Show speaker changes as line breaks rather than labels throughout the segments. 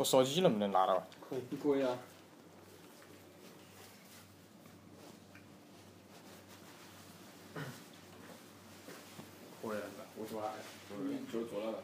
我手机能不能拿到？
可以。可以啊。
可以了，我做了。
嗯，就做了。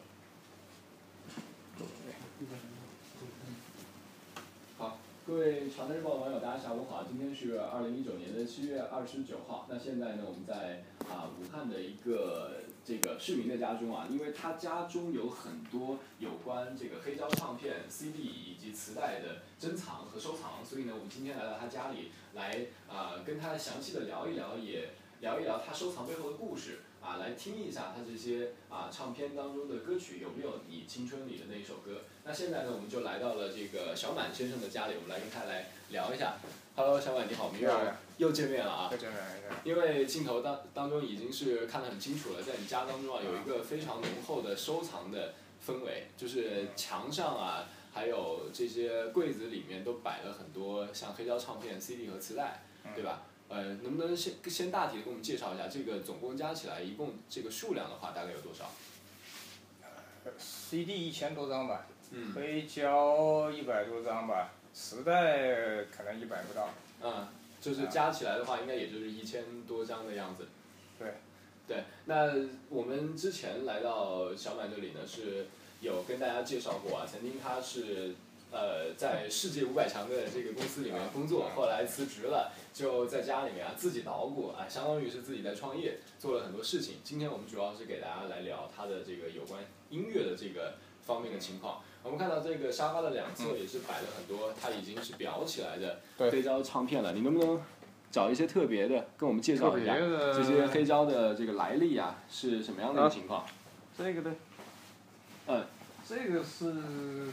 好，各位长城日报网友，大家下午好，今天是二零一九年的七月二十九号。那现在呢，我们在啊武汉的一个这个市民的家中啊，因为他家中有很多有关这个黑胶唱片、CD 以及磁带的珍藏和收藏，所以呢，我们今天来到他家里来啊跟他详细的聊一聊，也聊一聊他收藏背后的故事。啊，来听一下他这些啊唱片当中的歌曲有没有你青春里的那一首歌？那现在呢，我们就来到了这个小满先生的家里，我们来跟他来聊一下。Hello，小满你好，我们又又见面了啊！
又见面了。
因为镜头当当中已经是看得很清楚了，在你家当中啊，有一个非常浓厚的收藏的氛围，就是墙上啊，还有这些柜子里面都摆了很多像黑胶唱片、CD 和磁带，对吧？呃，能不能先先大体的给我们介绍一下，这个总共加起来一共这个数量的话，大概有多少
？CD 一千多张吧，
嗯，
黑胶一百多张吧，磁带可能一百不到。
嗯，就是加起来的话，应该也就是一千多张的样子。
对。
对，那我们之前来到小满这里呢，是有跟大家介绍过啊，曾经他是。呃，在世界五百强的这个公司里面工作，后来辞职了，就在家里面啊自己捣鼓啊，相当于是自己在创业，做了很多事情。今天我们主要是给大家来聊他的这个有关音乐的这个方面的情况。我们看到这个沙发的两侧也是摆了很多它已经是裱起来的黑胶唱片了。你能不能找一些特别的，跟我们介绍一下这些黑胶的这个来历啊，是什么样的一个情况？
这个的，
嗯，
这个是。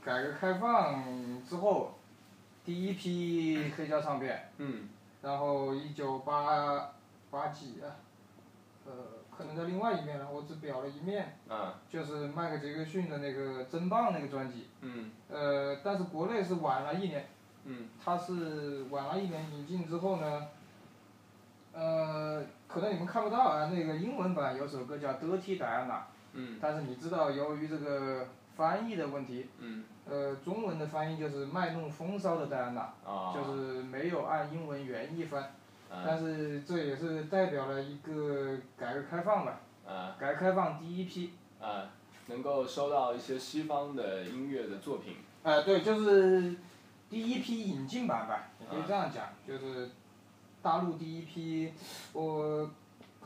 改革开放之后，第一批黑胶唱片，
嗯，
然后一九八八几啊，呃，可能在另外一面了，我只表了一面，
啊，
就是迈克杰克逊的那个《真棒》那个专辑，
嗯，
呃，但是国内是晚了一年，
嗯，
它是晚了一年引进之后呢，呃，可能你们看不到啊，那个英文版有首歌叫《Dirty Diana》，
嗯，
但是你知道由于这个。翻译的问题，呃，中文的翻译就是卖弄风骚的戴安娜，就是没有按英文原意翻，但是这也是代表了一个改革开放吧，改革开放第一批，
能够收到一些西方的音乐的作品，
哎，对，就是第一批引进版吧，也可以这样讲，就是大陆第一批，我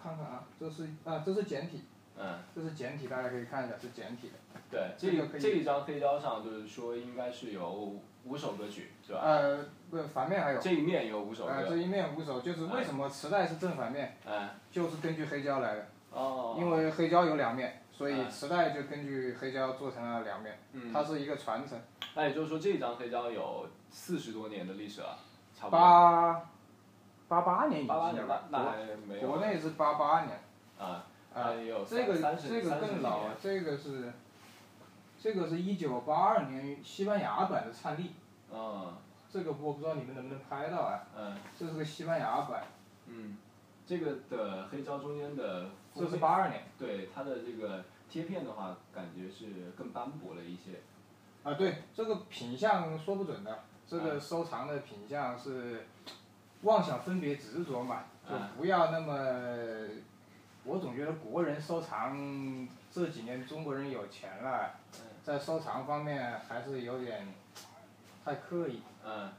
看看啊，这是啊，这是简体。
嗯，
这是简体，大家可以看一下，是简体的。
对，这个这一张黑胶上就是说应该是有五首歌曲，是吧？
呃，不，反面还有。
这一面有五首歌。
这一面五首，就是为什么磁带是正反面？
嗯。
就是根据黑胶来的。
哦。
因为黑胶有两面，所以磁带就根据黑胶做成了两面。
嗯。
它是一个传承。
那也就是说，这张黑胶有四十多年的历史了，差不
多。八，八八年以
前吧。那还没有。
国内是八八年。
啊。
啊，这个这个更老，这个是，这个是一九八二年西班牙版的灿丽。
嗯。
这个我不知道你们能不能拍到啊。
嗯。
这是个西班牙版。
嗯。这个的黑胶中间的。
这是八二年。
对它的这个贴片的话，感觉是更斑驳了一些。
啊，对，这个品相说不准的，这个收藏的品相是，妄想分别执着嘛，就不要那么。我总觉得国人收藏这几年中国人有钱了，在收藏方面还是有点太刻意。
嗯。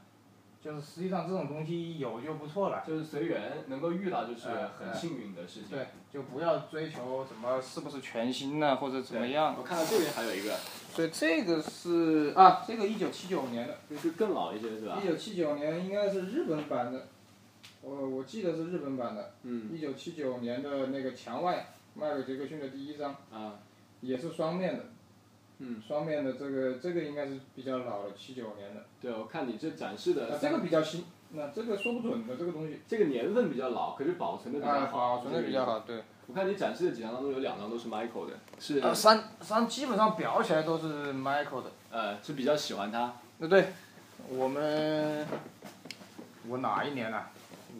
就是实际上这种东西有就不错了。
就是随缘，能够遇到就是很幸运的事情。
对，就不要追求什么是不是全新的或者怎么样。
我看到这边还有一个。
所以这个是啊，这个一九七九年的。
就是更老一些是吧？
一九七九年应该是日本版的。我我记得是日本版的，嗯一九七九年的那个墙外，迈克杰克逊的第一张，也是双面的，双面的这个这个应该是比较老的，七九年的。
对，我看你这展示的。
这个比较新，那这个说不准的这个东西。
这个年份比较老，可是保存的比较
好。保存的比较好，对。
我看你展示的几张当中有两张都是 Michael 的，是。
三三基本上裱起来都是 Michael 的。
呃，是比较喜欢他。
那对，我们，我哪一年呢？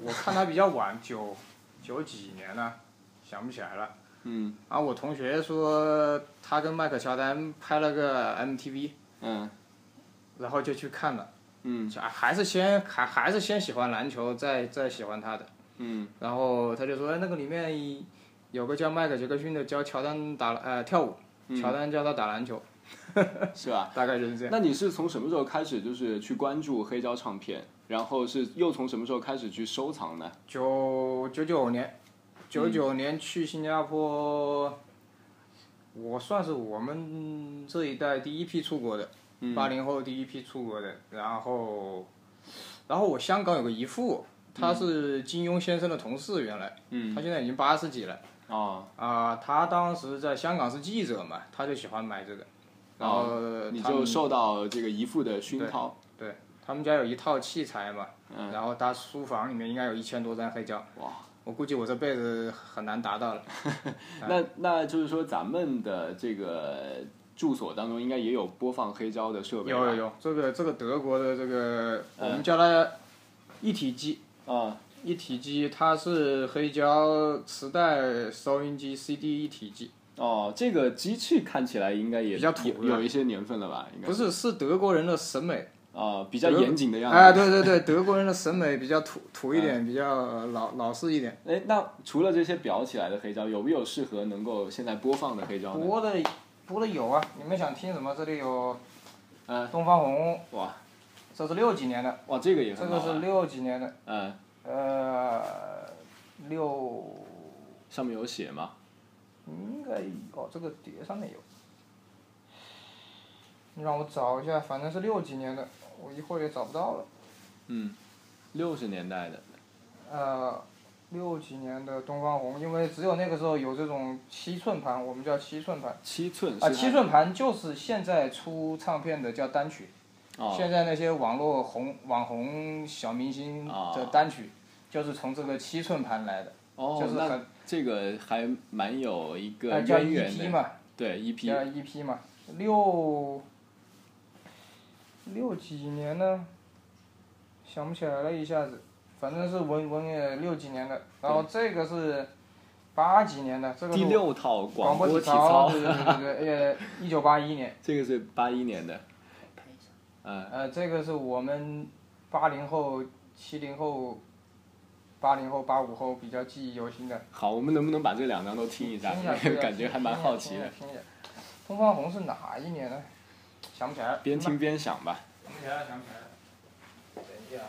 我看他比较晚，九九几年了，想不起来了。
嗯。
啊，我同学说他跟迈克乔丹拍了个 MTV。
嗯。
然后就去看了，
嗯
就还是先还还是先喜欢篮球，再再喜欢他的。
嗯
然后他就说，哎，那个里面有个叫迈克杰克逊的教乔丹打呃跳舞，
嗯
乔丹教他打篮球，
是吧？
大概就是这样。
那你是从什么时候开始就是去关注黑胶唱片？然后是又从什么时候开始去收藏呢？
九九九年，九九年去新加坡，我算是我们这一代第一批出国的，八零后第一批出国的。然后，然后我香港有个姨父，他是金庸先生的同事，原来，
嗯
他现在已经八十几了。
哦，
啊、他当时在香港是记者嘛，他就喜欢买这个，然后
哦你
他
就受到这个姨父的熏陶。
对他们家有一套器材嘛，
嗯
然后他书房里面应该有一千多张黑胶，
哇！
我估计我这辈子很难达到了。
那那就是说，咱们的这个住所当中应该也有播放黑胶的设备吧。
有有有，这个这个德国的这个，
嗯
我们叫它一体机，
啊，
一体机它是黑胶、磁带、收音机、CD 一体机，
哦，这个机器看起来应该也
比较土
有有一些年份了吧？应该
不是是德国人的审美。
啊，比较严谨的样子。
哎，对对对，德国人的审美比较土土一点，比较老老式一点。
哎，那除了这些裱起来的黑胶，有没有适合能够现在播放的黑胶？
播的播的有啊，你们想听什么？这里有，
嗯，
东方红，
哇
这是六几年的，
哇，这个也
这
很好、这。
个是六几年的，
嗯，
呃，六
上面有写吗？
应该哦，这个碟上面有。你让我找一下，反正是六几年的，我一会儿也找不到了。
嗯，六十年代的。
呃，六几年的东方红，因为只有那个时候有这种七寸盘，我们叫七寸盘。
七寸
啊，
是
七寸盘就是现在出唱片的叫单曲，
哦
现在那些网络红网红小明星的单曲，就是从这个七寸盘来的，
哦，
就是
这个还蛮有一个
呃叫
渊源
EP。嘛，
对，EP
叫 EP 嘛，六六几年呢？想不起来了，一下子，反正是文文也六几年的，然后这个是八几年的，这个
第六套
广
播体
体操，
操，
对对对对，呃，一九八一年，
这个是八一年的。嗯，
呃，这个是我们八零后、七零后、八零后、八五后比较记忆犹新的。
好，我们能不能把这两张都听一下？
听一下，听一下
感觉还蛮好奇的。。
听一下，东方红是哪一年呢？想不起来了。
边听边想吧。
想不起来了，想不起来了。等一下。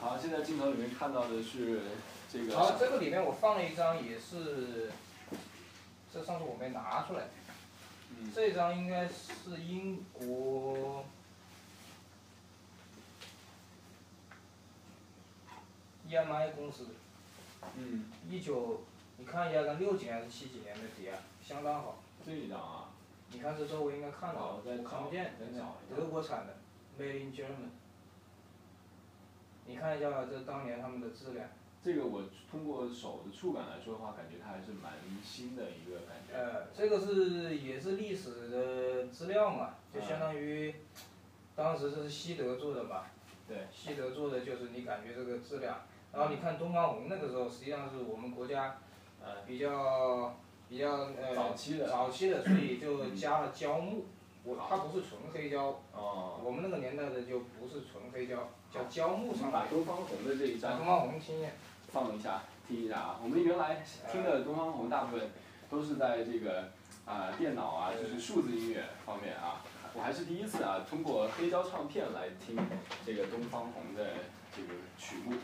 好，现在镜头里面看到的是这个。
好，这个里面我放了一张，也是，这上次我没拿出来。
嗯
这张应该是英国。EMI 公司的，
嗯，
一九，你看一下，跟六几年还是七几年的碟啊，相当好。
这一张啊。
你看这周围应该看到了，
好我再
我看不见
找再找一，下
德国产的，Made in German。你看一下这当年他们的质量，
这个我通过手的触感来说的话，感觉它还是蛮新的一个感觉。
呃，这个是也是历史的资料嘛，就相当于当时这是西德做的嘛，
对，
西德做的就是你感觉这个质量，然后你看东方红那个时候实际上是我们国家呃比较比较呃
早期的
早期的，所以就加了胶木，我它不是纯黑胶，
哦。
我们那个年代的就不是纯黑胶，叫胶木
我们
唱片。
把东方红的这一张
咱东方红听一下，
放一下，听一下啊。我们原来听的东方红大部分都是在这个啊、电脑啊，就是数字音乐方面啊。我还是第一次啊，通过黑胶唱片来听这个东方红的这个曲目。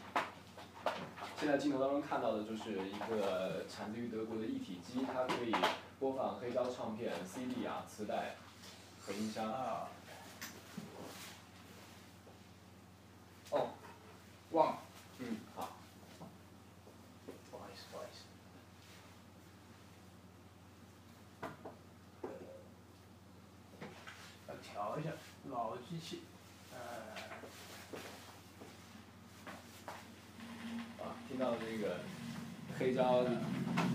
现在镜头当中看到的就是一个产自于德国的一体机，它可以播放黑胶唱片、CD 啊、磁带和音箱。
啊。哦，忘了，
嗯，好。
不好意思，不好意思。要调一下老机器，呃，
啊，听到这个黑胶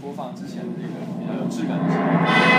播放之前的这个比较有质感的声音。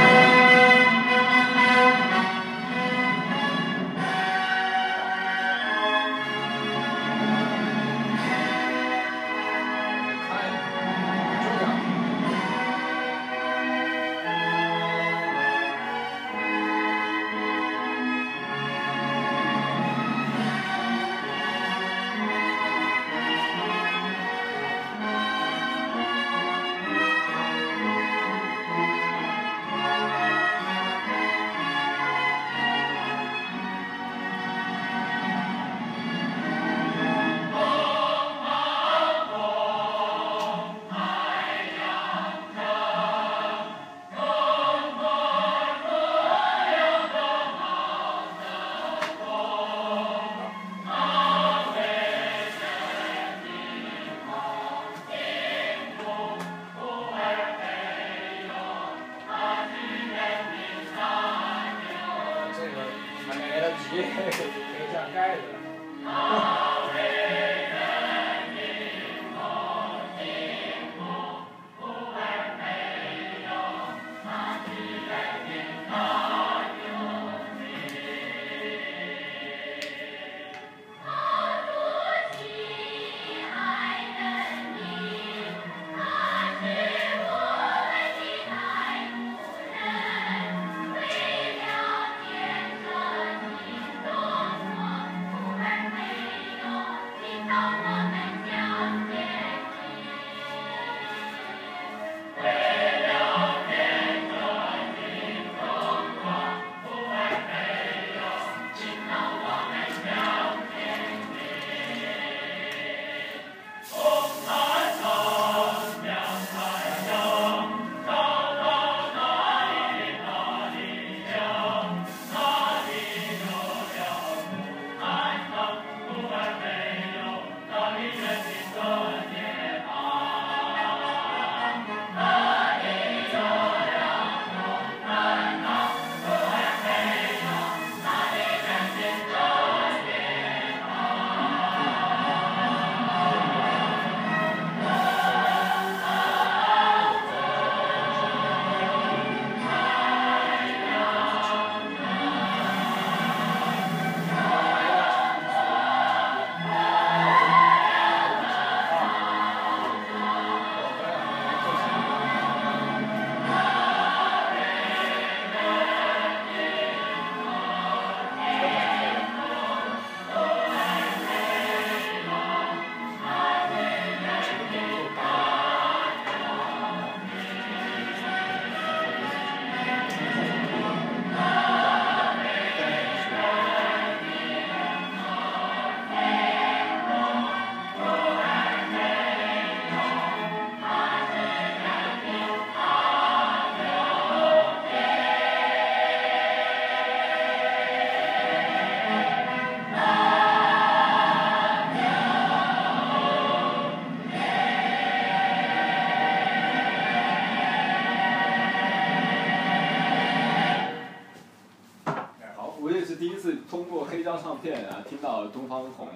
片啊听到东方红，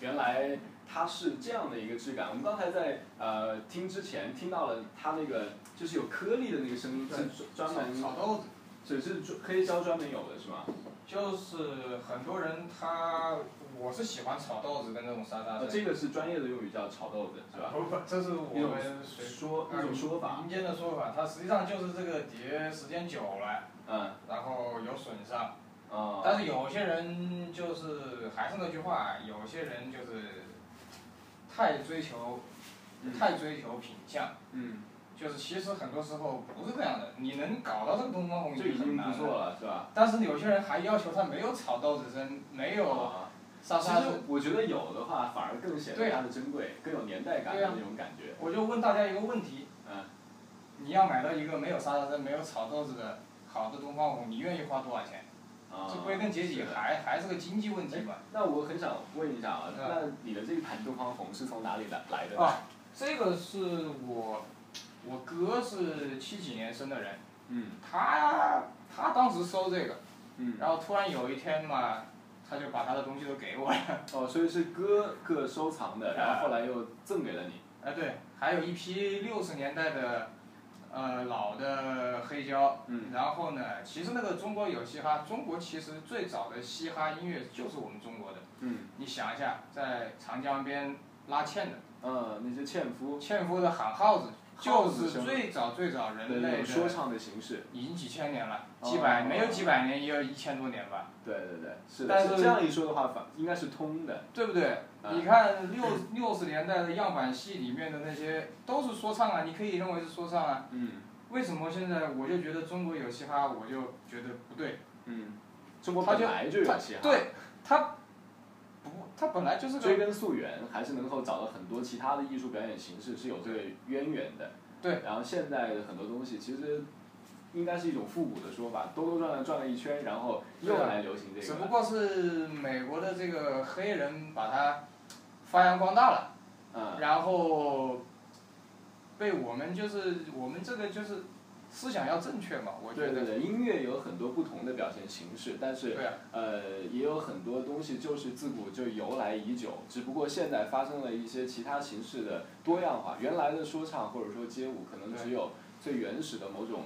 原来它是这样的一个质感。我们刚才在呃听之前听到了它那个就是有颗粒的那个声音，是专门
炒豆子，
只是黑胶专门有的是吗？
就是很多人他，我是喜欢炒豆子的那种沙沙
呃，这个是专业的用语叫炒豆子是吧？
不不，这是我
一种
们随
说一种说法，
民间的说法，它实际上就是这个碟时间久了，
嗯
然后有损伤。
啊，
但是有些人就是还是那句话，有些人就是太追求，
嗯
太追求品相，
嗯，
就是其实很多时候不是这样的。你能搞到这个东方红
就已经
很难
不错了是吧？
但是有些人还要求它没有炒豆子声，没有
啊，其实
沙沙声。
我觉得有的话反而更显得它的珍贵，更有年代感的那种感觉。
我就问大家一个问题，
嗯，
你要买到一个没有沙沙声、没有炒豆子的好的东方红，你愿意花多少钱？归根结底还还是个经济问题吧。
那我很想问一下啊，
嗯
那你的这一盘东方红是从哪里来来的呢？
啊，这个是我，我哥是七几年生的人，
嗯
他他当时收这个，
嗯，
然后突然有一天嘛，他就把他的东西都给我了。
哦，所以是哥哥收藏的，然后后来又赠给了你。
哎，对，还有一批六十年代的，呃，老的黑胶。
嗯
然后呢，其实那个中国有嘻哈，中国其实最早的嘻哈音乐就是我们中国的。
嗯
你想一下，在长江边拉纤的，
呃，那些纤夫
纤夫的喊号子，就是最早最早人类
说
的，
唱的形式。
已经几千年了，
哦
几百没有几百年，也有一千多年吧，
对对对，是
但是
的。这样一说的话，反应该是通的。
对不对？
嗯
你看六六十年代的样板戏里面的那些都是说唱啊，你可以认为是说唱啊。
嗯
为什么现在我就觉得中国有嘻哈，我就觉得不对？
嗯，中国本来就有嘻哈。
对，他不，他本来就是
追根溯源，还是能够找到很多其他的艺术表演形式是有这个渊源的。
对。
然后现在的很多东西其实应该是一种复古的说法，兜兜转转转了一圈，然后又来流行这个。
只不过是美国的这个黑人把它发扬光大了，
嗯
然后被我们就是我们这个就是思想要正确嘛，我觉得。
对对对，音乐有很多不同的表现形式，但是呃，也有很多东西就是自古就由来已久，只不过现在发生了一些其他形式的多样化。原来的说唱或者说街舞可能只有最原始的某种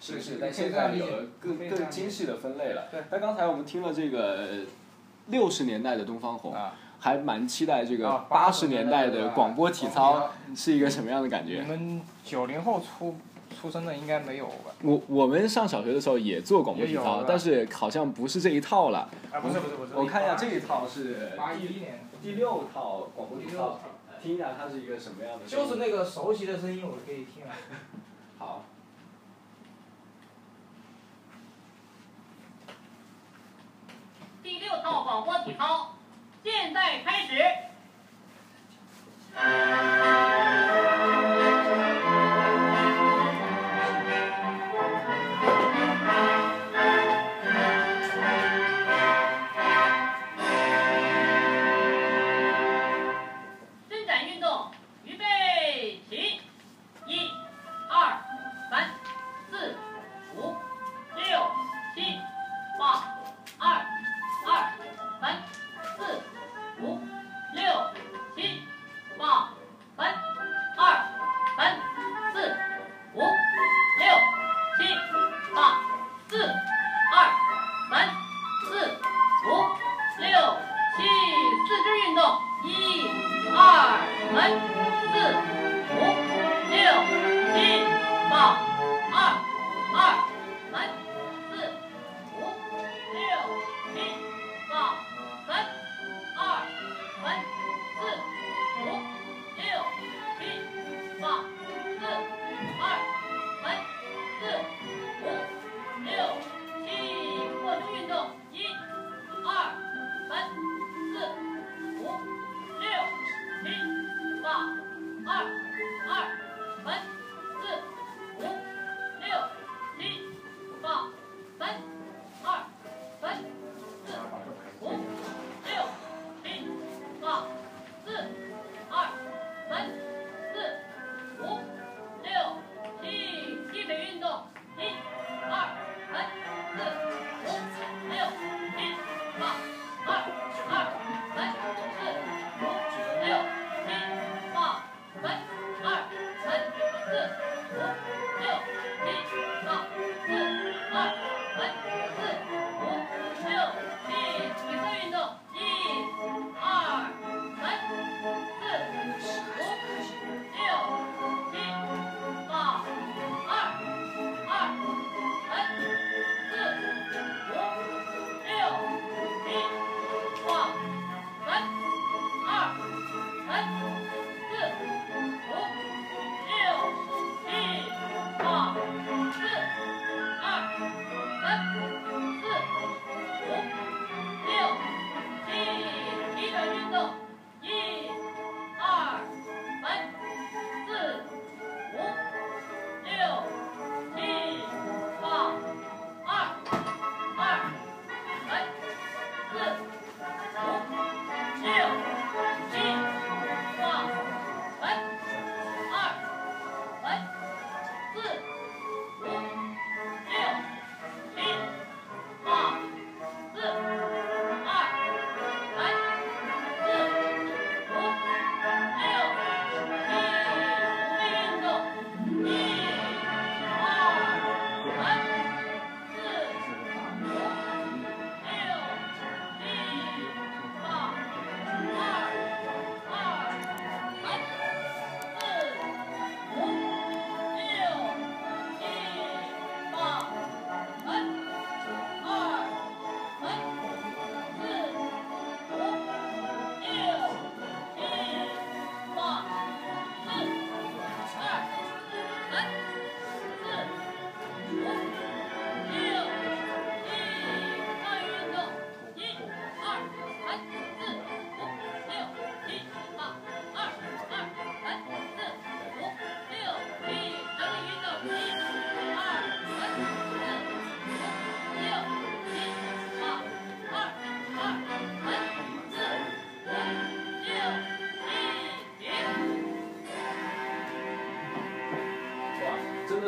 形式，但现在有了更更精细的分类了。那刚才我们听了这个六十年代的东方红。还蛮期待这个八十年代的广播体操是一个什么样的感觉？
你们九零后出出生的应该没有吧？
我我们上小学的时候也做广播体操，但是好像不是这一套了。
啊，不是不是不是。
我看一下这一套是
八一年
第六套广播体操，听一下它是一个什么样的？
就是那个熟悉的声音，我可以听啊。
好。
第六套广播体操。现在开始。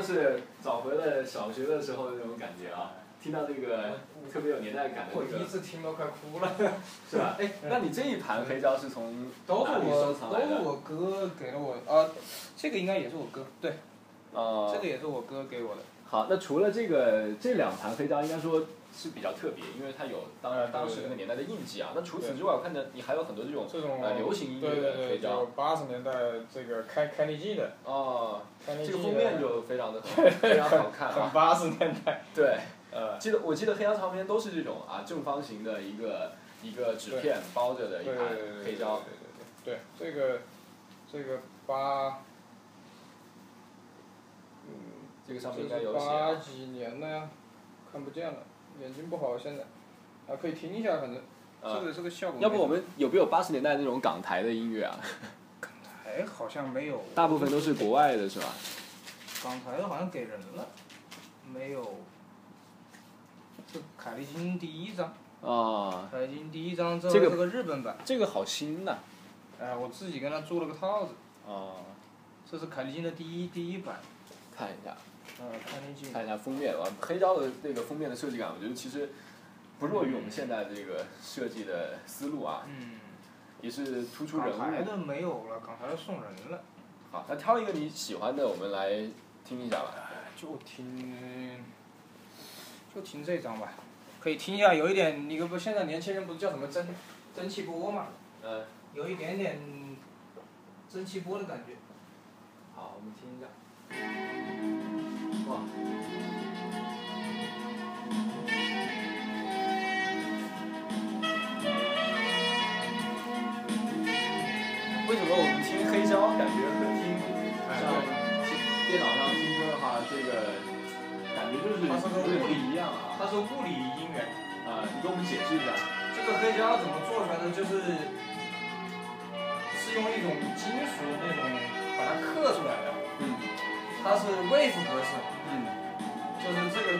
是找回了小学的时候的那种感觉啊！听到这个特别有年代感的
我
这个，
第一次听都快哭了。
是吧？哎，那你这一盘黑胶是从
都是
哪里收
我，
藏来的？
都是我哥给了我啊，这个应该也是我哥，对，
啊
这个也是我哥给我的。
好，那除了这个这两盘黑胶，应该说是比较特别，因为它有当然当时那个年代的印记啊。那除此之外，我看着你还有很多这种
这种
呃流行音乐
对对对，
的黑胶
就八十年代这个开开利记的，
哦，这个封面就非常的 非常好看啊。
很八十年代。
对，
呃，
记得我记得黑胶唱片都是这种啊正方形的一个一个纸片包着的一
对对
盘
对对
黑胶。
对对对对，这个这个八，嗯，
这个上面应该有写
几年的呀，看不见了，眼睛不好现在，啊可以听一下，反正
啊
这个这个效果。
要不我们有没有八十年代那种港台的音乐啊？
港台好像没有，
大部分都是国外的是吧？
港台的好像给人了，没有。这凯利金第一张，
啊，
凯利金第一张，这
这个
是个日本版，
这个好新呐、
哎，我自己跟他做了个套子，
啊。
这是凯利金的第一第一版，
看一下。看一下封面啊，黑胶的那个封面的设计感，我觉得其实不弱于我们现在这个设计的思路啊，
嗯。
也是突出人物。
港台的没有了，港台的送人了。
好，那挑一个你喜欢的，我们来听一下吧。
就听，就听这张吧，可以听一下，有一点，你不现在年轻人不是叫什么蒸蒸汽波嘛，
嗯，
有一点点蒸汽波的感觉。
好，我们听一下。哇，为什么我们听黑胶感觉和听像电脑上听歌的话，这个感觉就是
它是个
有点不
物理
一样啊？
它是物理音源，
啊，你给我们解释一下。
这个黑胶怎么做出来的？就是是用一种金属那种把它刻出来的，
嗯
它是 wave 格式。
嗯
就是这个，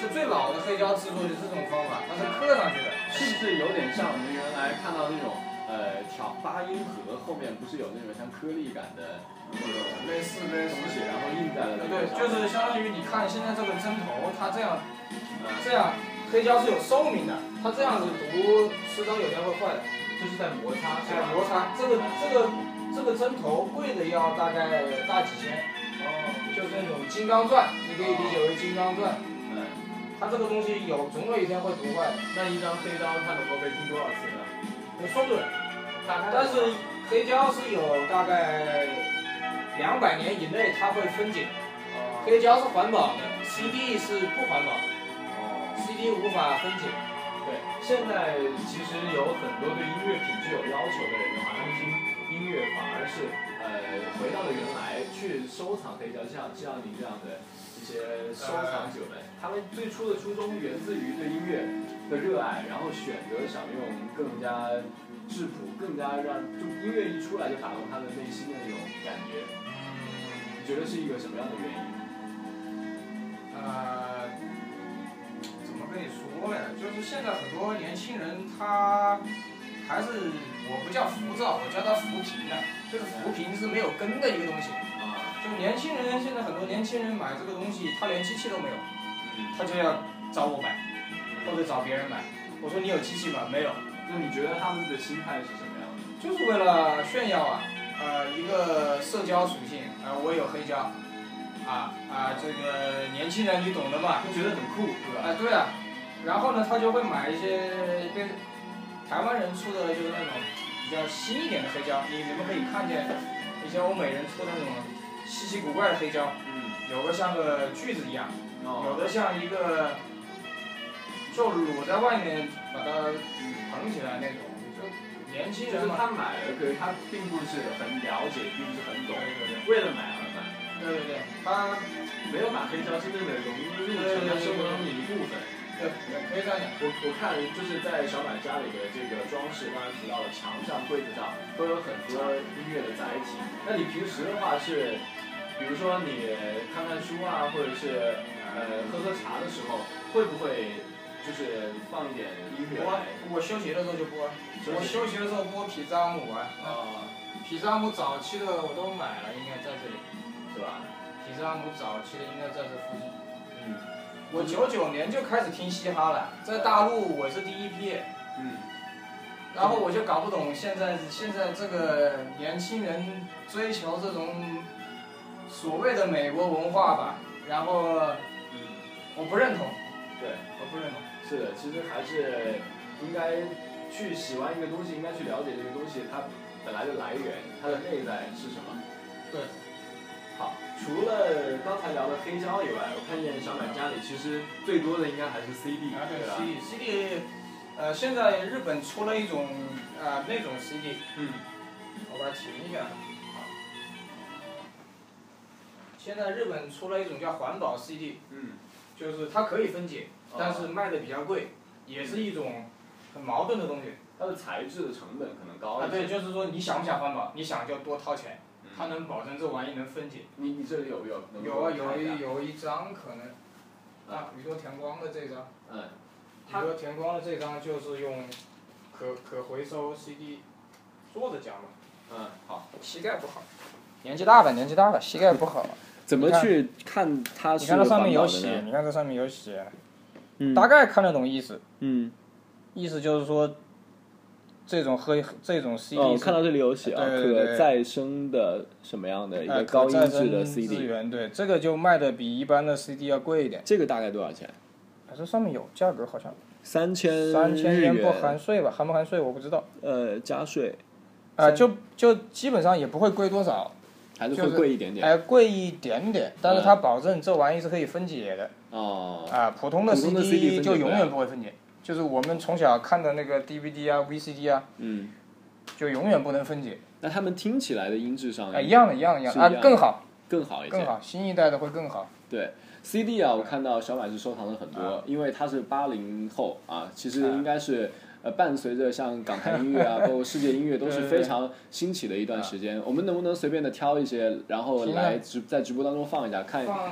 就最老的黑胶制作就是这种方法，它是刻上去的。
是不是有点像我们原来看到那种呃调八音盒后面不是有那种像颗粒感的那种
类似类似
东西，然后印在了那
对，
个
就是相当于你看现在这个针头，它这样
嗯
这样，黑胶是有寿命的，它这样子读，迟早有一天会坏的。
就是在摩擦，
在，摩擦，这个这个这个针头贵的要大概大几千，
哦，
就是那种金刚钻，你可以理解为金刚钻。
嗯，
它这个东西有总有一天会读坏的，
那一张黑胶它能够被听多少次呢？
我说不准。但是黑胶是有大概两百年以内它会分解，
哦
黑胶是环保的，CD 是不环保的
哦
，，CD 无法分解。
对，现在其实有很多对音乐品质有要求的人的话，他们听音乐反而是呃回到了原来去收藏黑胶，像像您这样的一些收藏者们，他们最初的初衷源自于对音乐的热爱，然后选择想用更加质朴、更加让就音乐一出来就打动他的内心的那种感觉。你觉得是一个什么样的原因？
呃，怎么跟你说呀？就是现在很多年轻人他还是我不叫浮躁，我叫它浮萍呢，就是浮萍是没有根的一个东西。
啊，
就年轻人现在很多年轻人买这个东西，他连机器都没有，
嗯，
他就要找我买，或者找别人买。我说你有机器吗？没有，
那你觉得他们的心态是什么样的？
就是为了炫耀啊，呃，一个社交属性，啊、我有黑胶，啊啊，这个年轻人你懂的嘛，
就觉得很酷，对吧？
啊，对啊，然后呢，他就会买一些跟台湾人出的，就是那种比较新一点的黑胶。你你们可以看见一些欧美人出的那种稀奇古怪的黑胶，
嗯，
有的像个锯子一样，有
哦，
的像一个就裸在外面把它捧起来那种，就年轻
就是
人。
他买了，可是他并不是很了解，并不是很懂，
对对对
为了买而买，
对对对，他
没有把黑胶真正的融入成他生活中的一部分。
对可以这样讲。
我我看就是在小满家里的这个装饰，刚才提到了墙上、柜子上都有很多音乐的载体。那你平时的话是，比如说你看看书啊，或者是呃喝喝茶的时候，会不会就是放一点音乐
我？我休息的时候就播，
休
我休息的时候播皮扎姆啊，
啊，
皮扎姆早期的我都买了，应该在这里。
是吧？
皮迪斯拉姆早期的应该在这附近。
嗯
我九九年就开始听嘻哈了，在大陆我是第一批，
嗯
然后我就搞不懂现在现在这个年轻人追求这种所谓的美国文化吧，然后
嗯，
我不认同，
对，
我不认同。
是的，其实还是应该去喜欢一个东西，应该去了解这个东西它本来的来源，它的内在是什么。
对。
好，除了刚才聊的黑胶以外，我看见小满家里其实最多的应该还是 CD，
啊，对
吧
？CD CD，呃，现在日本出了一种啊、那种 CD，
嗯
我把它停一下。现在日本出了一种叫环保 CD，
嗯
就是它可以分解，
哦
但是卖的比较贵，也是一种很矛盾的东西。
它的材质的成本可能高
啊，
一些。
对，就是说你想不想环保，你想就多掏钱，
嗯
它能保证这玩意能分解。
你你这里有没有？
有啊，有
一
有一张可能，啊，宇多田光的这张，
嗯，
宇多田光的这张就是用可可回收 CD 做的浆嘛。
嗯，好。
膝盖不好，年纪大了，年纪大了，膝盖不好。
怎
么
去看它
你看这上面有写，你看这上面有写，
嗯
大概看得懂意思。
嗯，
意思就是说，这种和这种 CD
哦，
是
看到这里有写啊，
对对对
可再生的什么样的一
呃
个高音质的
CD，资源，对，这个就卖的比一般的 CD 要贵一点。
这个大概多少钱？
啊这上面有价格，好像
三千
三千元不含税吧？含不含税我不知道。
呃加税，
啊、
三
就就基本上也不会贵多少，
还是会贵一点点。
哎、贵一点点，但是它保证这玩意是可以分解的。
哦，
啊，普通的
CD
就永远不会分解，就是我们从小看的那个 DVD 啊、VCD 啊，
嗯，
就永远不能分解。
那他们听起来的音质上
啊，一样的，一样的，一样的啊更好，
更好一些。
更好，新一代的会更好。
对 CD 啊，我看到小满是收藏了很多，
啊
因为他是八零后啊，其实
啊
应该是。呃，伴随着像港台音乐啊，包括世界音乐，都是非常兴起的一段时间。我们能不能随便的挑一些，然后来直在直播当中放一下，看
放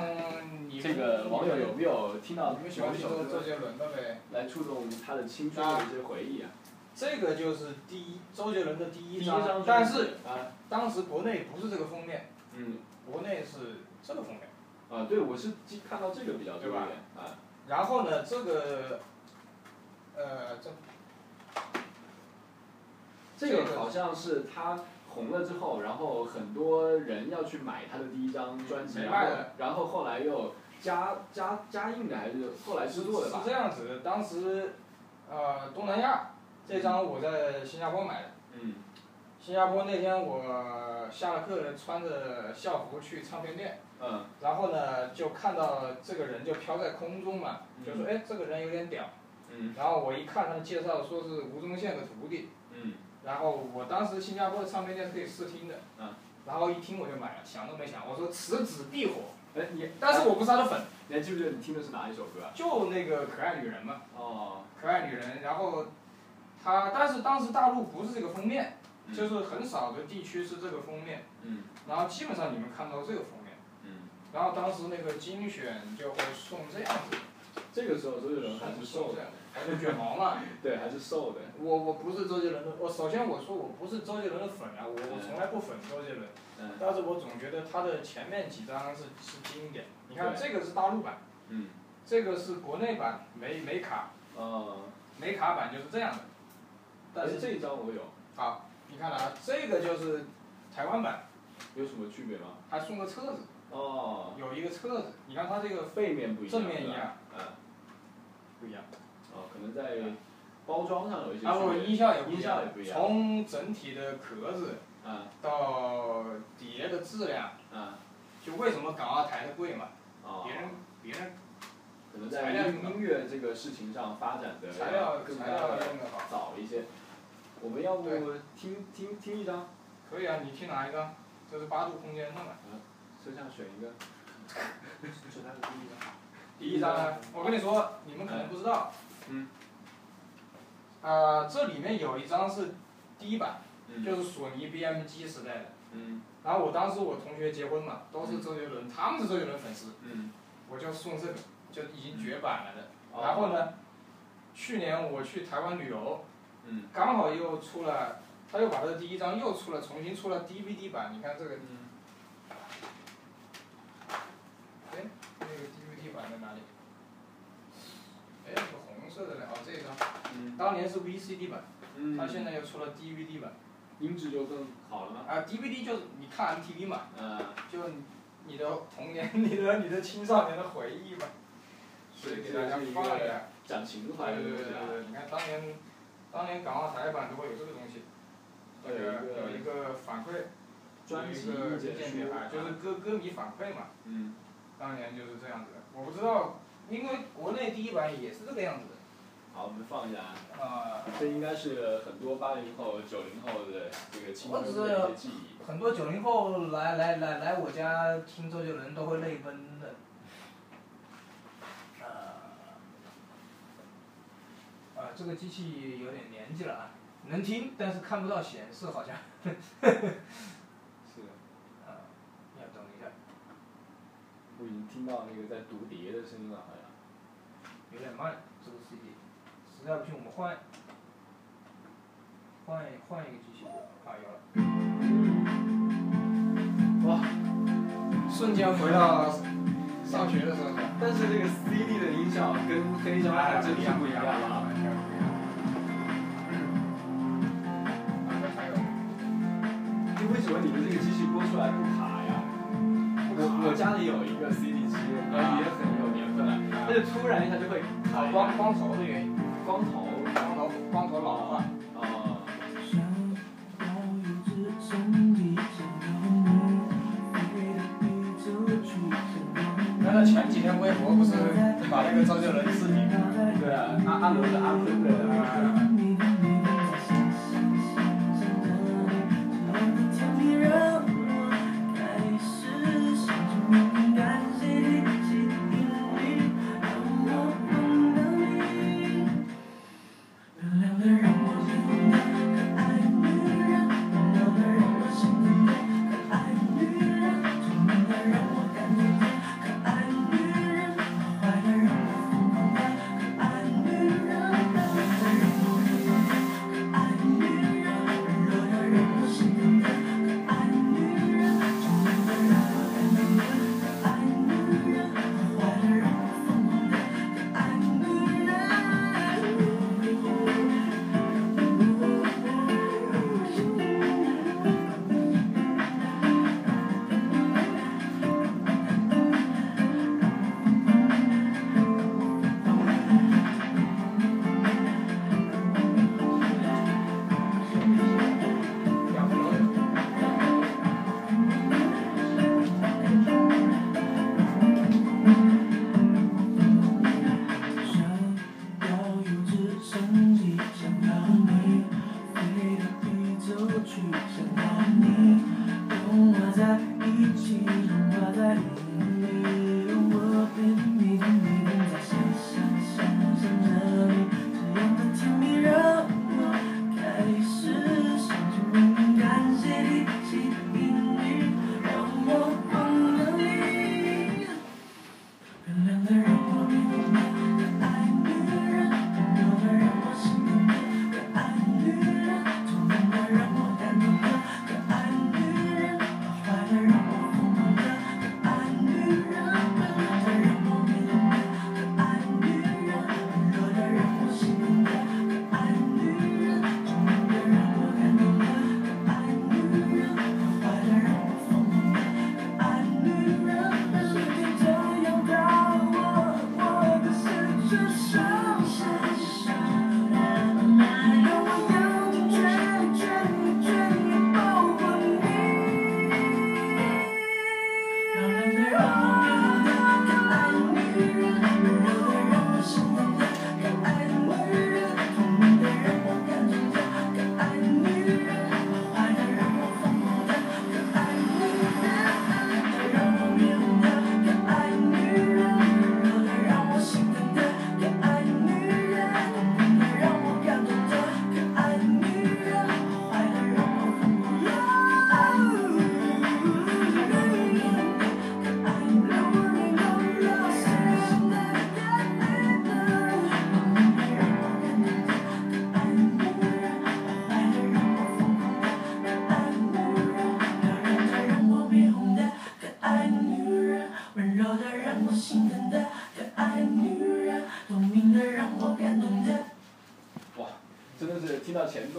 你
这个网友有没有听到
你们喜欢听周周杰伦的呗？
来触动他的青春的一些回忆啊？
这个就是第一周杰伦的第一
张专辑，
但是
啊，
当时国内不是这个封面，
嗯，
国内是这个封面。
啊，对，我是看到这个比较多一点啊。
然后呢，这个，呃，这
这个好像是他红了之后，然后很多人要去买他的第一张专辑，然后
没卖的
然后后来又加加加印的还是后来制作的吧
是？这样子的，当时，呃，东南亚这张我在新加坡买的。
嗯
新加坡那天我下了课，穿着校服去唱片店，
嗯
然后呢就看到这个人就飘在空中嘛，
嗯
就说哎这个人有点屌，
嗯
然后我一看他的介绍说是吴宗宪的徒弟，
嗯
然后我当时新加坡的唱片店是可以试听的，
嗯。
然后一听我就买了，想都没想，我说此子必火，
哎你，
但是我不是他的粉，
你还记不记得你听的是哪一首歌啊？
就那个可爱女人嘛，
哦，
可爱女人，然后他但是当时大陆不是这个封面，
嗯。
就是很少的地区是这个封面，
嗯。
然后基本上你们看到这个封面，
嗯，
然后当时那个精选就会送这样子，
这个时候周杰伦还是瘦的，
送这样，还是卷毛嘛。
对，还是瘦的。
我我不是周杰伦的，我首先我说我不是周杰伦的粉啊，我我从来不粉周杰伦，
嗯
但是我总觉得他的前面几张是是经典。你看这个是大陆版，
嗯，
这个是国内版没没卡
哦，
美卡版就是这样的，但是
这一张我有，
好，你看啊，这个就是台湾版，
有什么区别吗？
还送个册子，
哦，
有一个册子，你看它这个
背面不一样，
正面一样，
嗯，
不一样，
哦，可能在包装上有一些
然后
区别。
音效也不
音
一样
效也不一，样
从整体的壳子
啊
到碟的质量，
啊，
就为什么港澳台的贵嘛，
哦，
别人别人
可能在音音乐这个事情上发展的
材料
更加
材料
的
用的好，
早一些。我们要不听听听一张，
可以啊，你听哪一个？这是八度空间的嘛，
车上选一个。
是它的第一张。第一张呢，我跟你说，你们可能不知道。
嗯。
啊，这里面有一张是第一版，
嗯
就是索尼 BMG 时代的。
嗯
然后我当时我同学结婚嘛，都是周杰伦，他们是周杰伦粉丝，
嗯。
我就送这个，就已经绝版了的。
哦
然后？呢，去年我去台湾旅游，
嗯
刚好又出了，他又把这第一张又出了，重新出了 DVD 版，你看这个，当年是 VCD 版，
嗯。
它现在又出了 DVD 版。
音质就更好了吗？
啊，DVD 就是你看 MTV 嘛。
嗯。
就你的童年，你的你的青少年的回忆嘛。
所以
给大家放一下。
讲情怀的
对对对对，你看当年，当年港澳台版都会有这个东西。
有
有一个反馈。
专辑
意见书，就是歌歌迷反馈嘛。
嗯。
当年就是这样子的，我不知道，因为国内第一版也是这个样子的。
好，我们放一下。
啊。
这应该是很多八零后、九零后的这个青春的一些记忆。
很多九零后来来来来我家听周杰伦都会泪奔的。啊，这个机器有点年纪了啊，能听，但是看不到显示好像。
是的。
啊，要等一下。
我已经听到那个在读碟的声音了，好像。
有点慢，这个 CD，实在不行我们换，换换一个机器，啊有了。哇，瞬间回到上学的时候。
但是这个 CD 的音效跟黑胶还真是不一样啊。为什么你们这个机器播出来不卡呀？我我家里有一个 CD 机，也很有年份了，但是突然一下就会卡。
光光头的原因。
光头，
光头，光头老汉。
啊。
难道前几天微博不是把那个周杰伦视频？
对啊，阿阿伦的阿伦的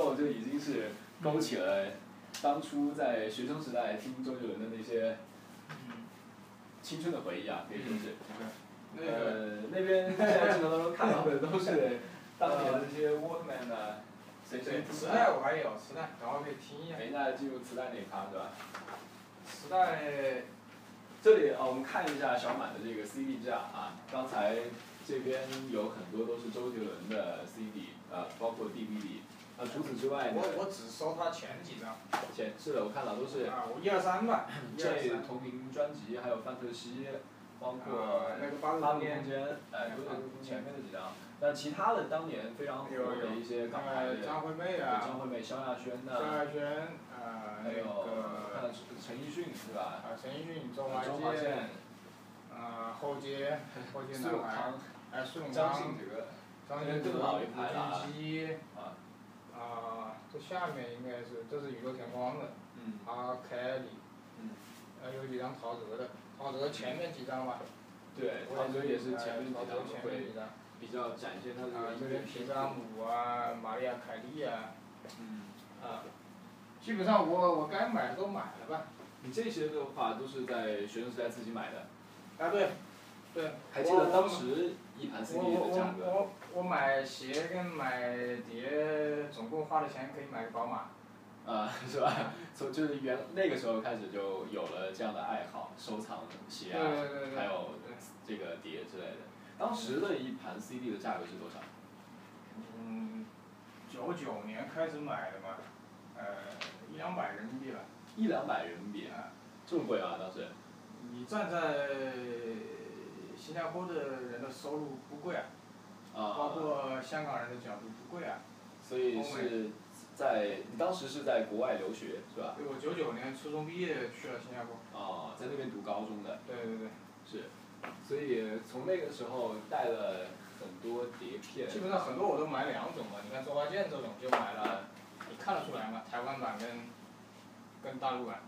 是听到前奏就已经是勾起了当初在学生时代听周杰伦的那些青春的回忆啊，可以说是。
那个
呃，那边现在镜头当中看到的都是当年的这些 Walkman 啊，随身
对，
听
磁带我还有磁带，等会儿可以听一下。
等一下进入磁带那一趴是吧？
磁带，
这里啊，我们看一下小满的这个 CD 架啊，刚才这边有很多都是周杰伦的 CD，呃，包括 DVD。啊，除此之外呢，
我我只收他前几张。
前是的，我看到都是
啊，我一二三吧。
这同名专辑，还有范特西，包括
啊那个八
八度空
间
间，哎，都是前面的几张。那其他的当年非常火的一些港台的，
呃张惠妹啊，
张惠妹、萧亚轩
萧
呐，
亚轩，呃，
还有陈奕迅是吧？
啊，陈奕迅、周
周华
华健，
健、
啊，后街，后街男孩，
苏永康、
哎，苏永
张，信哲，
张信哲，吴俊基，
啊，
啊，这下面应该是，这是宇宙天光的，
嗯
阿凯里，
嗯，
呃，有几张陶喆的，陶喆前面几张吧，
对，陶喆也是前面几张比较展现他的
啊，
这乐
这边皮扎姆啊，玛利亚凯莉啊，
嗯，
啊，基本上我我该买的都买了吧，
你这些的话都是在学生时代自己买的，
啊对，对，
还记得当时一盘 CD 的价格？
我我我买鞋跟买碟总共花的钱可以买个宝马。
啊，是吧？从就是原那个时候开始就有了这样的爱好，收藏鞋
对
啊，
对对对。
还有这个碟之类的。当时的一盘 CD 的价格是多少？
嗯，九九年开始买的嘛，呃，一两百人民币吧。
一两百人民币，
啊，
这么贵啊？当时？
你站在新加坡的人的收入不贵啊，包
啊，
括香港人的角度不贵啊。
所以是在你当时是在国外留学是吧？
对，我九九年初中毕业去了新加坡。
哦，在那边读高中的，
对对对。
是，所以从那个时候带了很多碟片。
基本上很多我都买两种吧，你看周华健这种就买了，你看得出来吗？台湾版跟跟大陆版。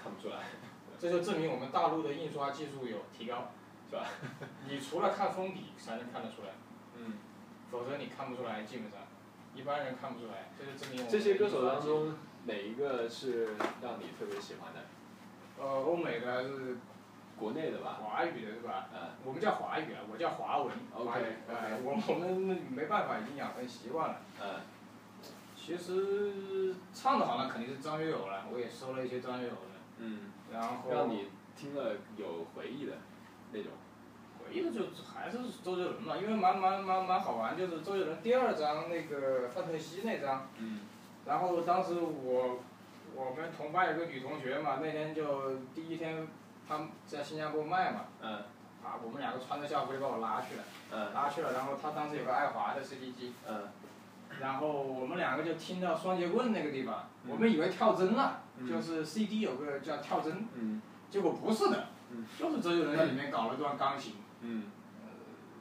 看不出来，
这就证明我们大陆的印刷技术有提高，
是吧？
你除了看封底才能看得出来，
嗯。
否则你看不出来，基本上，一般人看不出来，这就证明我们
这些歌手当中，哪一个是让你特别喜欢的？
呃，欧美的还是
国内的吧？
华语的是吧？
嗯。
我们叫华语啊，我叫华文。
OK，
华语
OK
哎，我我们没办法，已经养成习惯了。
嗯。
其实唱的好那肯定是张学友了，我也收了一些张学友的，
嗯。
然后。
让你听了有回忆的那种。
回忆的就还是周杰伦嘛，因为蛮蛮蛮蛮好玩，就是周杰伦第二张那个范特西那张，
嗯。
然后当时我我们同班有个女同学嘛，那天就第一天他们在新加坡卖嘛，
嗯。
啊，我们两个穿着校服就把我拉去了，
嗯。
拉去了，然后他当时有个爱华的 CD 机，
嗯。
然后我们两个就听到双截棍那个地方，
嗯
我们以为跳针了，
嗯
就是 CD 有个叫跳针，
嗯。
结果不是的，
嗯
就是周杰伦在里面搞了一段钢琴。
嗯。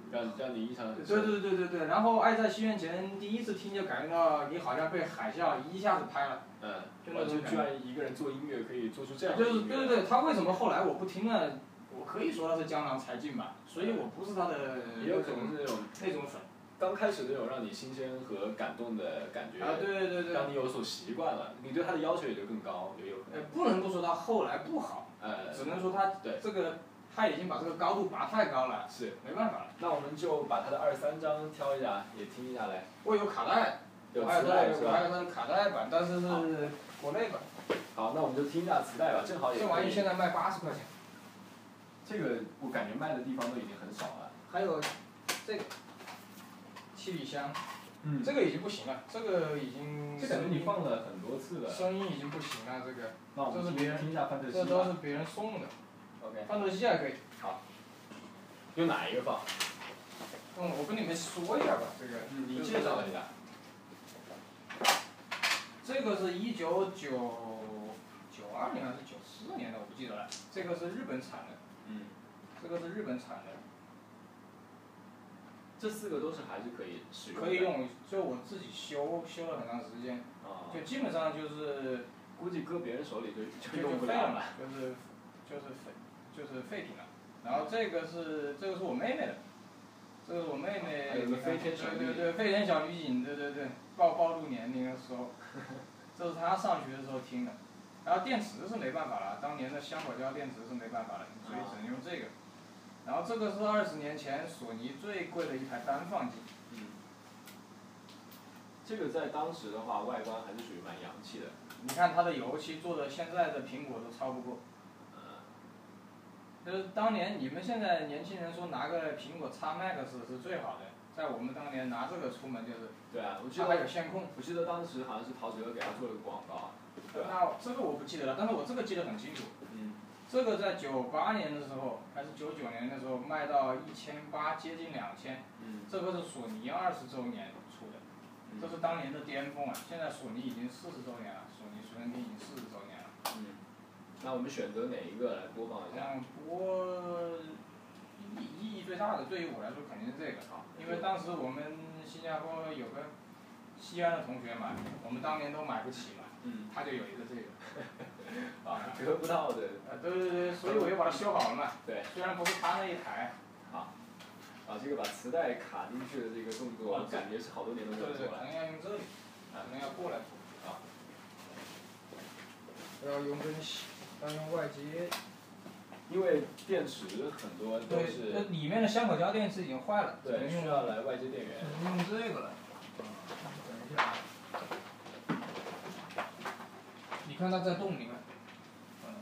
让让你印象很
对
深。
对对对对，然后《爱在西元前》第一次听就感觉到你好像被海啸一下子拍了，
嗯。
就那
哇，就居
种感觉。
然一个人做音乐可以做出这样的
就是。对对对，他为什么后来我不听了？我可以说他是江郎才尽吧，所以我不是他的
也有可能是那种
那种粉。
刚开始那种让你新鲜和感动的感觉，
啊，对对对。
让你有所习惯了，你对他的要求也就更高，也有可能。，
呃不能不说他后来不好，
呃，
只能说他
对
这个他已经把这个高度拔太高了，
是。
没办法了。
那我们就把他的二三章挑一下，也听一下来。
我有卡带，
有磁带是吧？
有他的卡带版，但是是国内版。
好，那我们就听一下磁带吧，正好也
这。玩意现在卖八十块钱。
这个我感觉卖的地方都已经很少了。
还有这个七里香。
嗯
这个已经不行了，这个已经
这感觉你放了很多次了。
声音已经不行了，这个
那我们
这是别人
听一下范特西
这都是。别人送的
，OK。
范特西还可以。
好用哪一个放？
嗯，我跟你们说一下吧，这个。
嗯，你介绍一下。
这个是一九九九二年还是九四年的，我不记得了。这个是日本产的，
嗯。
这个是日本产的，
这四个都是还是可以使用的。
可以。用，就我自己修修了很长时间，
啊。
就基本上就是
估计搁别人手里就
就
就用不
废了嘛
了了。，
就是就是废就是废品了。然后这个是这个是我妹妹的，这个是我妹妹。
还有个飞天小女警。
对对对，飞天小女警，对对对，暴暴露年龄的时候，这是她上学的时候听的。然后电池是没办法了，当年的香口胶电池是没办法了，所以只能用这个。然后这个是二十年前索尼最贵的一台单放机。
嗯。这个在当时的话，外观还是属于蛮洋气的。
你看它的油漆做的，现在的苹果都超不过。就是当年你们现在年轻人说拿个苹果 X Max 是最好的，在我们当年拿这个出门就是。
对啊，我记得
还有线控。
我记得当时好像是陶喆给他做了个广告。
那这个我不记得了，但是我这个记得很清楚。
嗯。
这个在九八年的时候，还是九九年的时候卖到一千八，接近两千。
嗯。
这个是索尼二十周年出的，这是当年的巅峰啊！现在索尼已经四十周年了，索尼随身听已经四十周年了。
嗯。那我们选择哪一个来播放一下？
嗯，播意意义最大的，对于我来说肯定是这个，因为当时我们新加坡有个西安的同学嘛，我们当年都买不起嘛，他就有一个这个，
啊，得不到的。
啊，对对对，所以我就把它修好了嘛。
对。
虽然不是他那一台。
啊。啊，这个把磁带卡进去的这个动作，感觉是好多年都没有做了。
可能要用这里，可能要过来。啊。要用根线。要用外接，
因为电池很多都是。
对，里面的香口胶电池已经坏了，
对，需要来外接电源。
用这个了。等一下啊。你看它在动，你看。
嗯。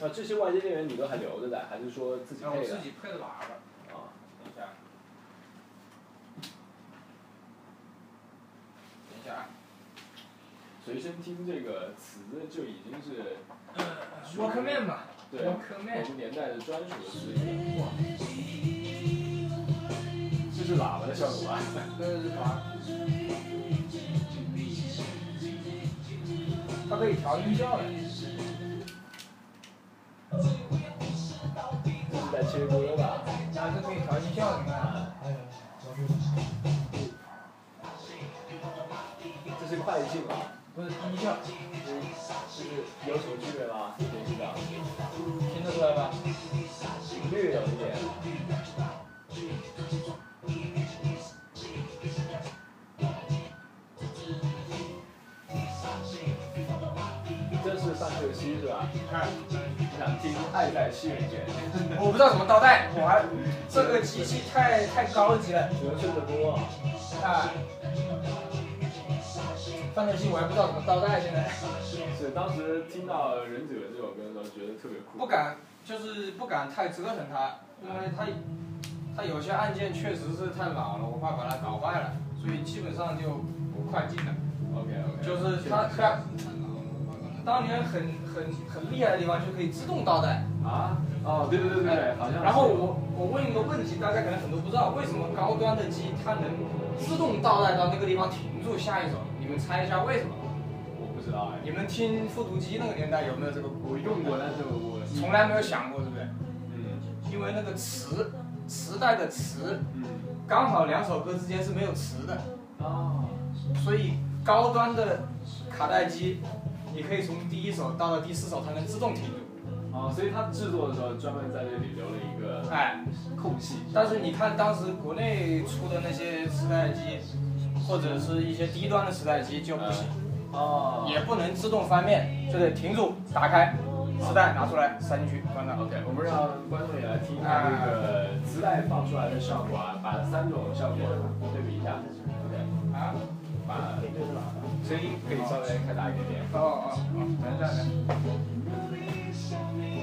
啊，这些外接电源你都还留着的，还是说自己配的？
我自己配的喇叭。
啊，
等一下。等一下啊。
随身听这个词就已经是
，Walkman 嘛，
对，
沃克曼，
某个年代的专属的词语。哇，这是喇叭的效果吧？
对对对，它可以调音效的。
这是在切歌吧？
它是可以调音效的，你看。
这是快进吧。
不是低效，
就是有什么区别吗？听《爱在西元前》。
我不知道怎么倒带，我还这个机器太太高级了。
只能顺着播啊。
啊。范特西我还不知道怎么倒带，现在。
是当时听到《忍者》这首歌的时候，觉得特别酷。
不敢，就是不敢太折腾它，因为它，它有些按键确实是太老了，我怕把它搞坏了，所以基本上就不快进了。
OK OK。
就是它它，当年很很很厉害的地方，就可以自动倒带。
啊？哦，对对对对，好像。
然后我我问一个问题，大家可能很多不知道，为什么高端的机它能自动倒带到那个地方停住下一首？你们猜一下为什么？
我不知道哎。
你们听复读机那个年代有没有这个？
我用过，但是我
从来没有想过，对不对？
嗯。
因为那个磁，磁带的磁，
嗯，
刚好两首歌之间是没有磁的。
哦。
所以高端的卡带机，你可以从第一首到了第四首，它能自动停住。
哦，所以它制作的时候专门在这里留了一个
哎
空隙。
但是你看当时国内出的那些磁带机。或者是一些低端的磁带机就不行，
哦，
也不能自动翻面，就得停住，打开，磁带拿出来塞进去，关上。
OK，我们让观众也来听一下这个磁带放出来的效果啊，把三种效果对比一下。大一点。
哦哦哦，等一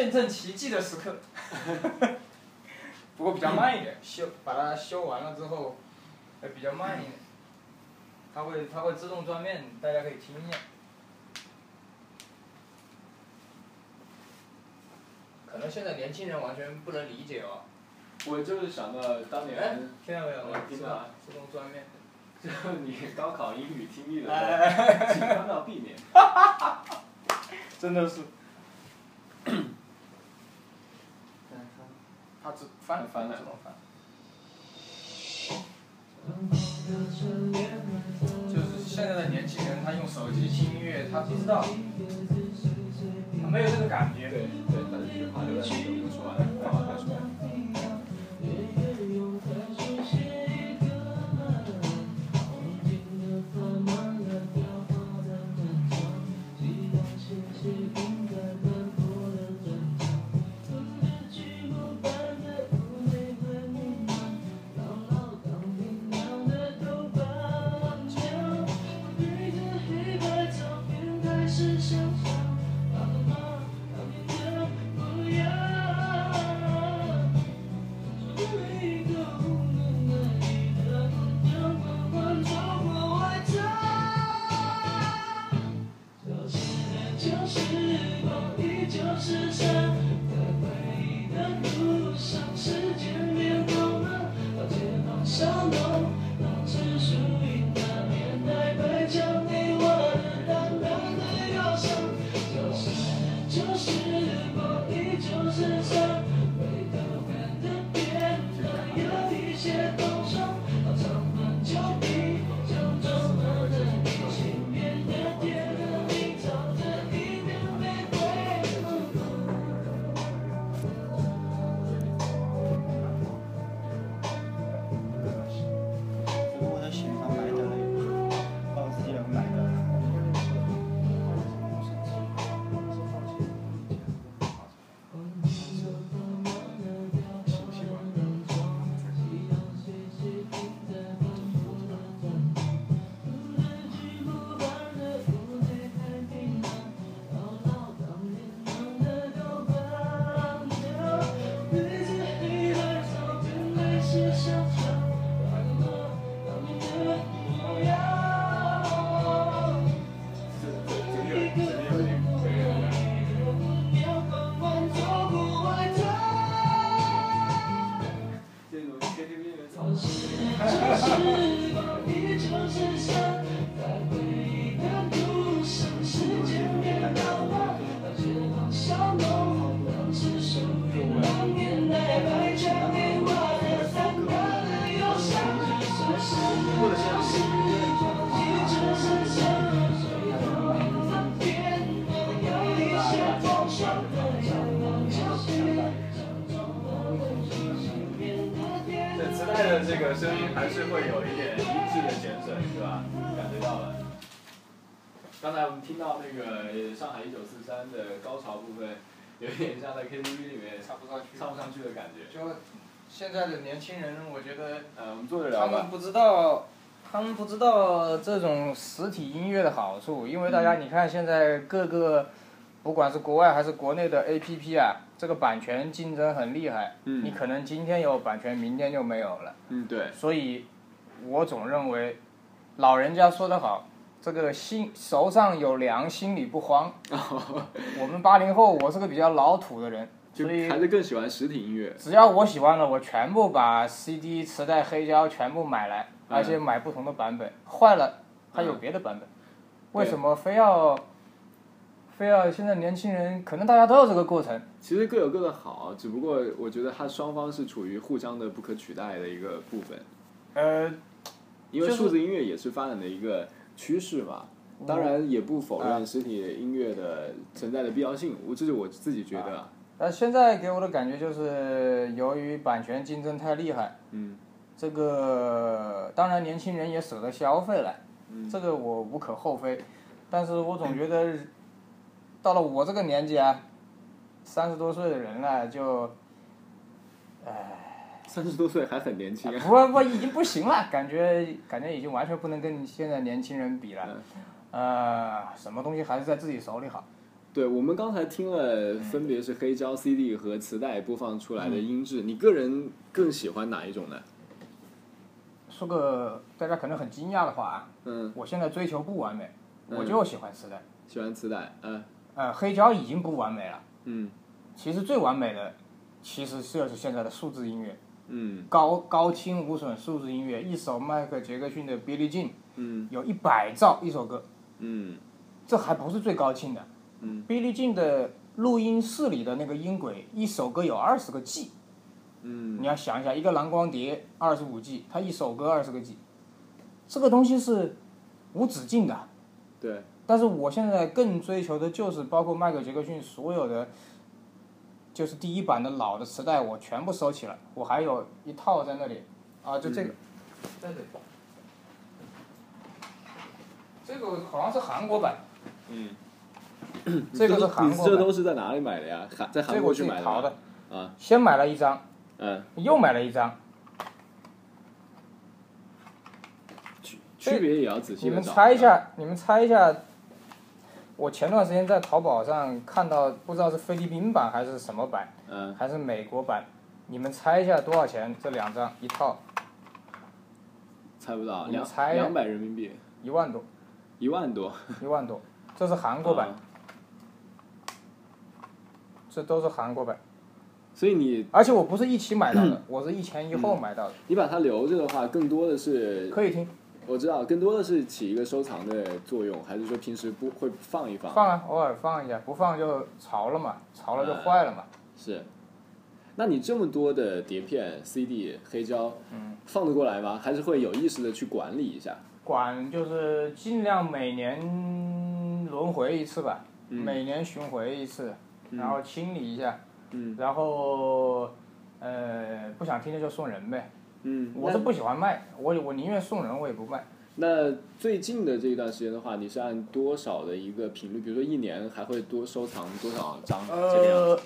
见证奇迹的时刻。不过比较慢一点修把它修完了之后呃比较慢一点。它会它会自动断面大家可以听一下。可能现在年轻人完全不能理解哦。
我就是想着当年
听到没有？
我听到
自动断面。
就是你高考英语听力的时候紧张到避免。
哈哈哈真的是。翻
翻
来了翻，就是现在的年轻人，他用手机听音乐，他不知道，他没有这个感觉。
对对，
他就去他就在手机上玩了。年轻
人，
我觉
得
呃，我们做得了吧？
他们不知道，他们不知道这种实体音乐的好处，因为大家你看，现在各个不管是国外还是国内的 A P P 啊，这个版权竞争很厉害。
嗯。
你可能今天有版权，明天就没有了。
嗯，对。
所以，我总认为，老人家说得好，这个心手上有粮，心里不慌。我们八零后，我是个比较老土的人。
就
所以
还是更喜欢实体音乐。
只要我喜欢的，我全部把 CD、磁带、黑胶全部买来，
嗯
而且买不同的版本，坏了还有别的版本。为什么非要非要现在年轻人？可能大家都有这个过程。
其实各有各的好，只不过我觉得它双方是处于互相的不可取代的一个部分，
呃，
因为数字音乐也是发展的一个趋势嘛。当然也不否认实体音乐的存在的必要性，我这是我自己觉得啊。
呃，现在给我的感觉就是，由于版权竞争太厉害，
嗯
这个当然年轻人也舍得消费了，
嗯
这个我无可厚非，但是我总觉得 到了我这个年纪啊，三十多岁的人了就，唉
三十多岁还很年轻啊。
不不已经不行了，感觉感觉已经完全不能跟现在年轻人比了，呃，什么东西还是在自己手里好。
对，我们刚才听了分别是黑胶、CD 和磁带播放出来的音质，你个人更喜欢哪一种呢？
说个大家可能很惊讶的话啊，
嗯，
我现在追求不完美，我
嗯
就喜欢磁带。
喜欢磁带，嗯。
呃，黑胶已经不完美了，
嗯。
其实最完美的其实就是现在的数字音乐，
嗯。
高高清无损数字音乐，一首迈克杰克逊的《Billie Jean》
嗯。
有一百兆一首歌，
嗯。
这还不是最高清的。
嗯。
Billie Jean 的录音室里的那个音轨，一首歌有二十个 G，
嗯。
你要想一下，一个蓝光碟二十五 G，它一首歌二十个 G，这个东西是无止境的。
对，
但是我现在更追求的就是包括迈克杰克逊所有的，就是第一版的老的磁带，我全部收起来，我还有一套在那里，啊，就这个，在这里，这个好像是韩国版，
嗯，
这个是韩国这
都是在哪里买的呀？韩在韩国去买的
的？，
啊，
先买了一张，
嗯，
又买了一张，
区别也要仔细
你们。猜一下，你们猜一下，我前段时间在淘宝上看到，不知道是菲律宾版还是什么版，
嗯，
还是美国版，你们猜一下多少钱？这两张一套
猜不到，两两百人民币，
一万多，
一万多。
一万多，这是韩国版，
啊
这都是韩国版，
所以你
而且我不是一起买到的，我是一前一后买到的，
你把它留着的话，更多的是
可以听，
我知道，更多的是起一个收藏的作用，还是说平时不会放一放？
放啊，偶尔放一下，不放就潮了嘛，潮了就
哎
坏了嘛。
是。那你这么多的碟片、CD、黑胶，
嗯，
放得过来吗？还是会有意识的去管理一下？
管就是尽量每年轮回一次吧，
嗯
每年巡回一次，然后清理一下，
嗯
然后呃不想听的就送人呗。
嗯，
我是不喜欢卖，我我宁愿送人，我也不卖。
那最近的这一段时间的话，你是按多少的一个频率？比如说一年还会多收藏多少张这个样子？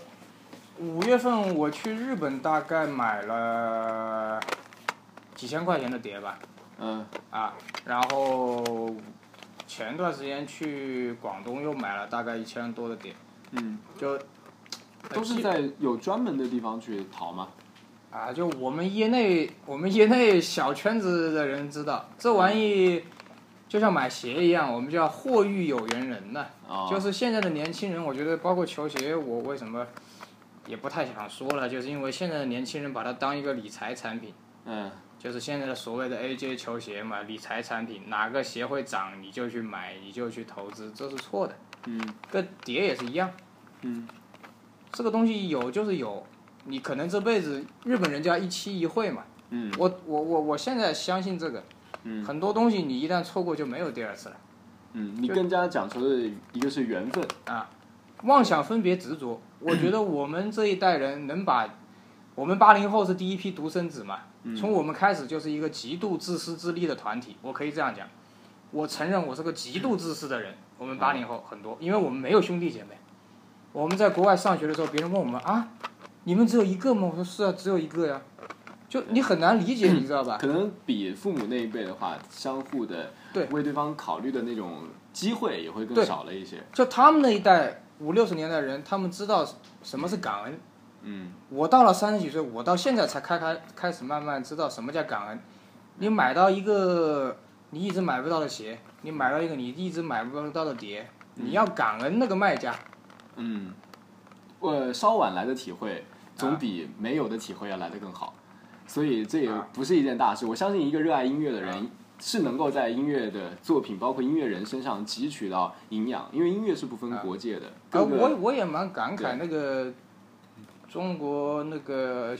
呃，五月份我去日本，大概买了几千块钱的碟吧，
嗯
啊，然后前段时间去广东又买了大概一千多的碟，
嗯，
就
都是在有专门的地方去淘吗？
啊，就我们业内我们业内小圈子的人知道，这玩意就像买鞋一样，我们叫货遇有缘人呐。
啊，
就是现在的年轻人，我觉得包括球鞋，我为什么也不太想说了，就是因为现在的年轻人把它当一个理财产品，
嗯
就是现在的所谓的 AJ 球鞋嘛，理财产品，哪个鞋会涨你就去买，你就去投资，这是错的。
嗯。
跟碟也是一样，
嗯。
这个东西有就是有，你可能这辈子日本人叫一期一会嘛，
嗯。
我我我我现在相信这个，
嗯。
很多东西你一旦错过就没有第二次了。
嗯，你更加讲求的一个是缘分。啊。
妄想分别执着，我觉得我们这一代人能把，我们八零后是第一批独生子嘛，从我们开始就是一个极度自私自利的团体，我可以这样讲，我承认我是个极度自私的人。我们八零后很多，因为我们没有兄弟姐妹，我们在国外上学的时候，别人问我们啊，你们只有一个吗？我说是啊，只有一个呀，就你很难理解，你知道吧？
可能比父母那一辈的话，相互的
对
为对方考虑的那种机会也会更少了一些。
就他们那一代，五六十年代人，他们知道什么是感恩。
嗯
我到了三十几岁，我到现在才开开开始慢慢知道什么叫感恩。你买到一个你一直买不到的鞋，你买到一个你一直买不到的碟，你要感恩那个卖家。
嗯，我稍晚来的体会，总比没有的体会要来的更好，所以这也
啊
不是一件大事。我相信一个热爱音乐的人。是能够在音乐的作品，包括音乐人身上汲取到营养，因为音乐是不分国界的。
呃，我我也蛮感慨那个中国那个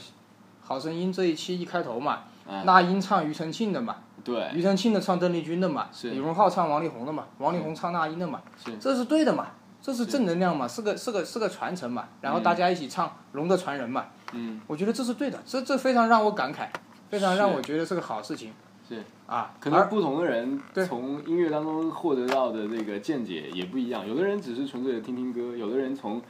好声音这一期一开头嘛，
嗯
那英唱庾澄庆的嘛，
对。
庾澄庆的唱邓丽君的嘛，
是。
李荣浩唱王力宏的嘛，王力宏唱那英的嘛，
是。
这是对的嘛，这是正能量嘛，是。个是个是个传承嘛，然后大家一起唱《龙的传人》嘛，
嗯。
我觉得这是对的，这这非常让我感慨，非常让我觉得是个好事情。
是。
啊，而
可能不同的人
对。
从音乐当中获得到的这个见解也不一样，有的人只是纯粹的听听歌，有的人从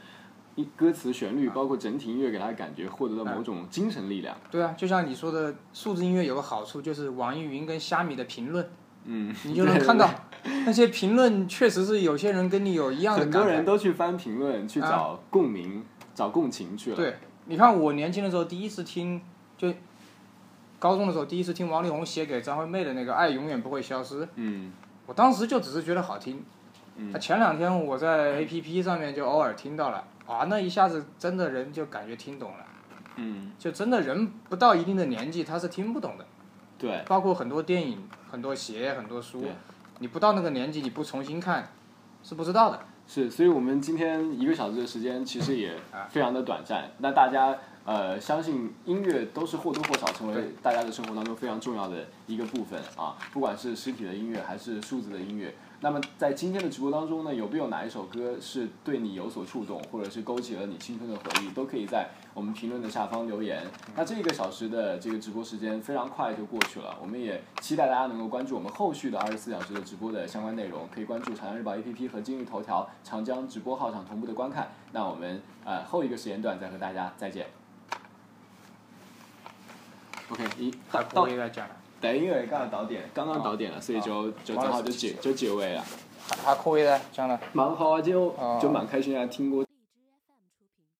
一歌词、旋律，包括整体音乐给他的感觉，获得了某种精神力量。
对啊，就像你说的，数字音乐有个好处就是网易云跟虾米的评论，
嗯，
你就能看到那些评论确实是有些人跟你有一样的
很多。人都去翻评论，去找共鸣、找共情去了。
对，你看我年轻的时候第一次听，就高中的时候第一次听王力宏写给张惠妹的那个《爱永远不会消失》，
嗯
我当时就只是觉得好听。前两天我在 A P P 上面就偶尔听到了，啊，那一下子真的人就感觉听懂了，
嗯，
就真的人不到一定的年纪他是听不懂的，
对
包括很多电影、很多鞋、很多书，你不到那个年纪你不重新看是不知道的。
是，所以我们今天一个小时的时间其实也非常的短暂。那大家呃，相信音乐都是或多或少成为大家的生活当中非常重要的一个部分啊，不管是实体的音乐还是数字的音乐。那么在今天的直播当中呢，有没有哪一首歌是对你有所触动，或者是勾起了你青春的回忆，都可以在我们评论的下方留言。那这个小时的这个直播时间非常快就过去了，我们也期待大家能够关注我们后续的二十四小时的直播的相关内容，可以关注长江日报 APP 和今日头条长江直播号上同步的观看。那我们呃后一个时间段再和大家再见。OK，一
还
到到
可以来讲了，
等因为刚刚到点，刚刚到点了，所以就就正好就结就结尾了。
还还可以嘞讲了。
蛮好啊，就
哦
就蛮开心啊，听过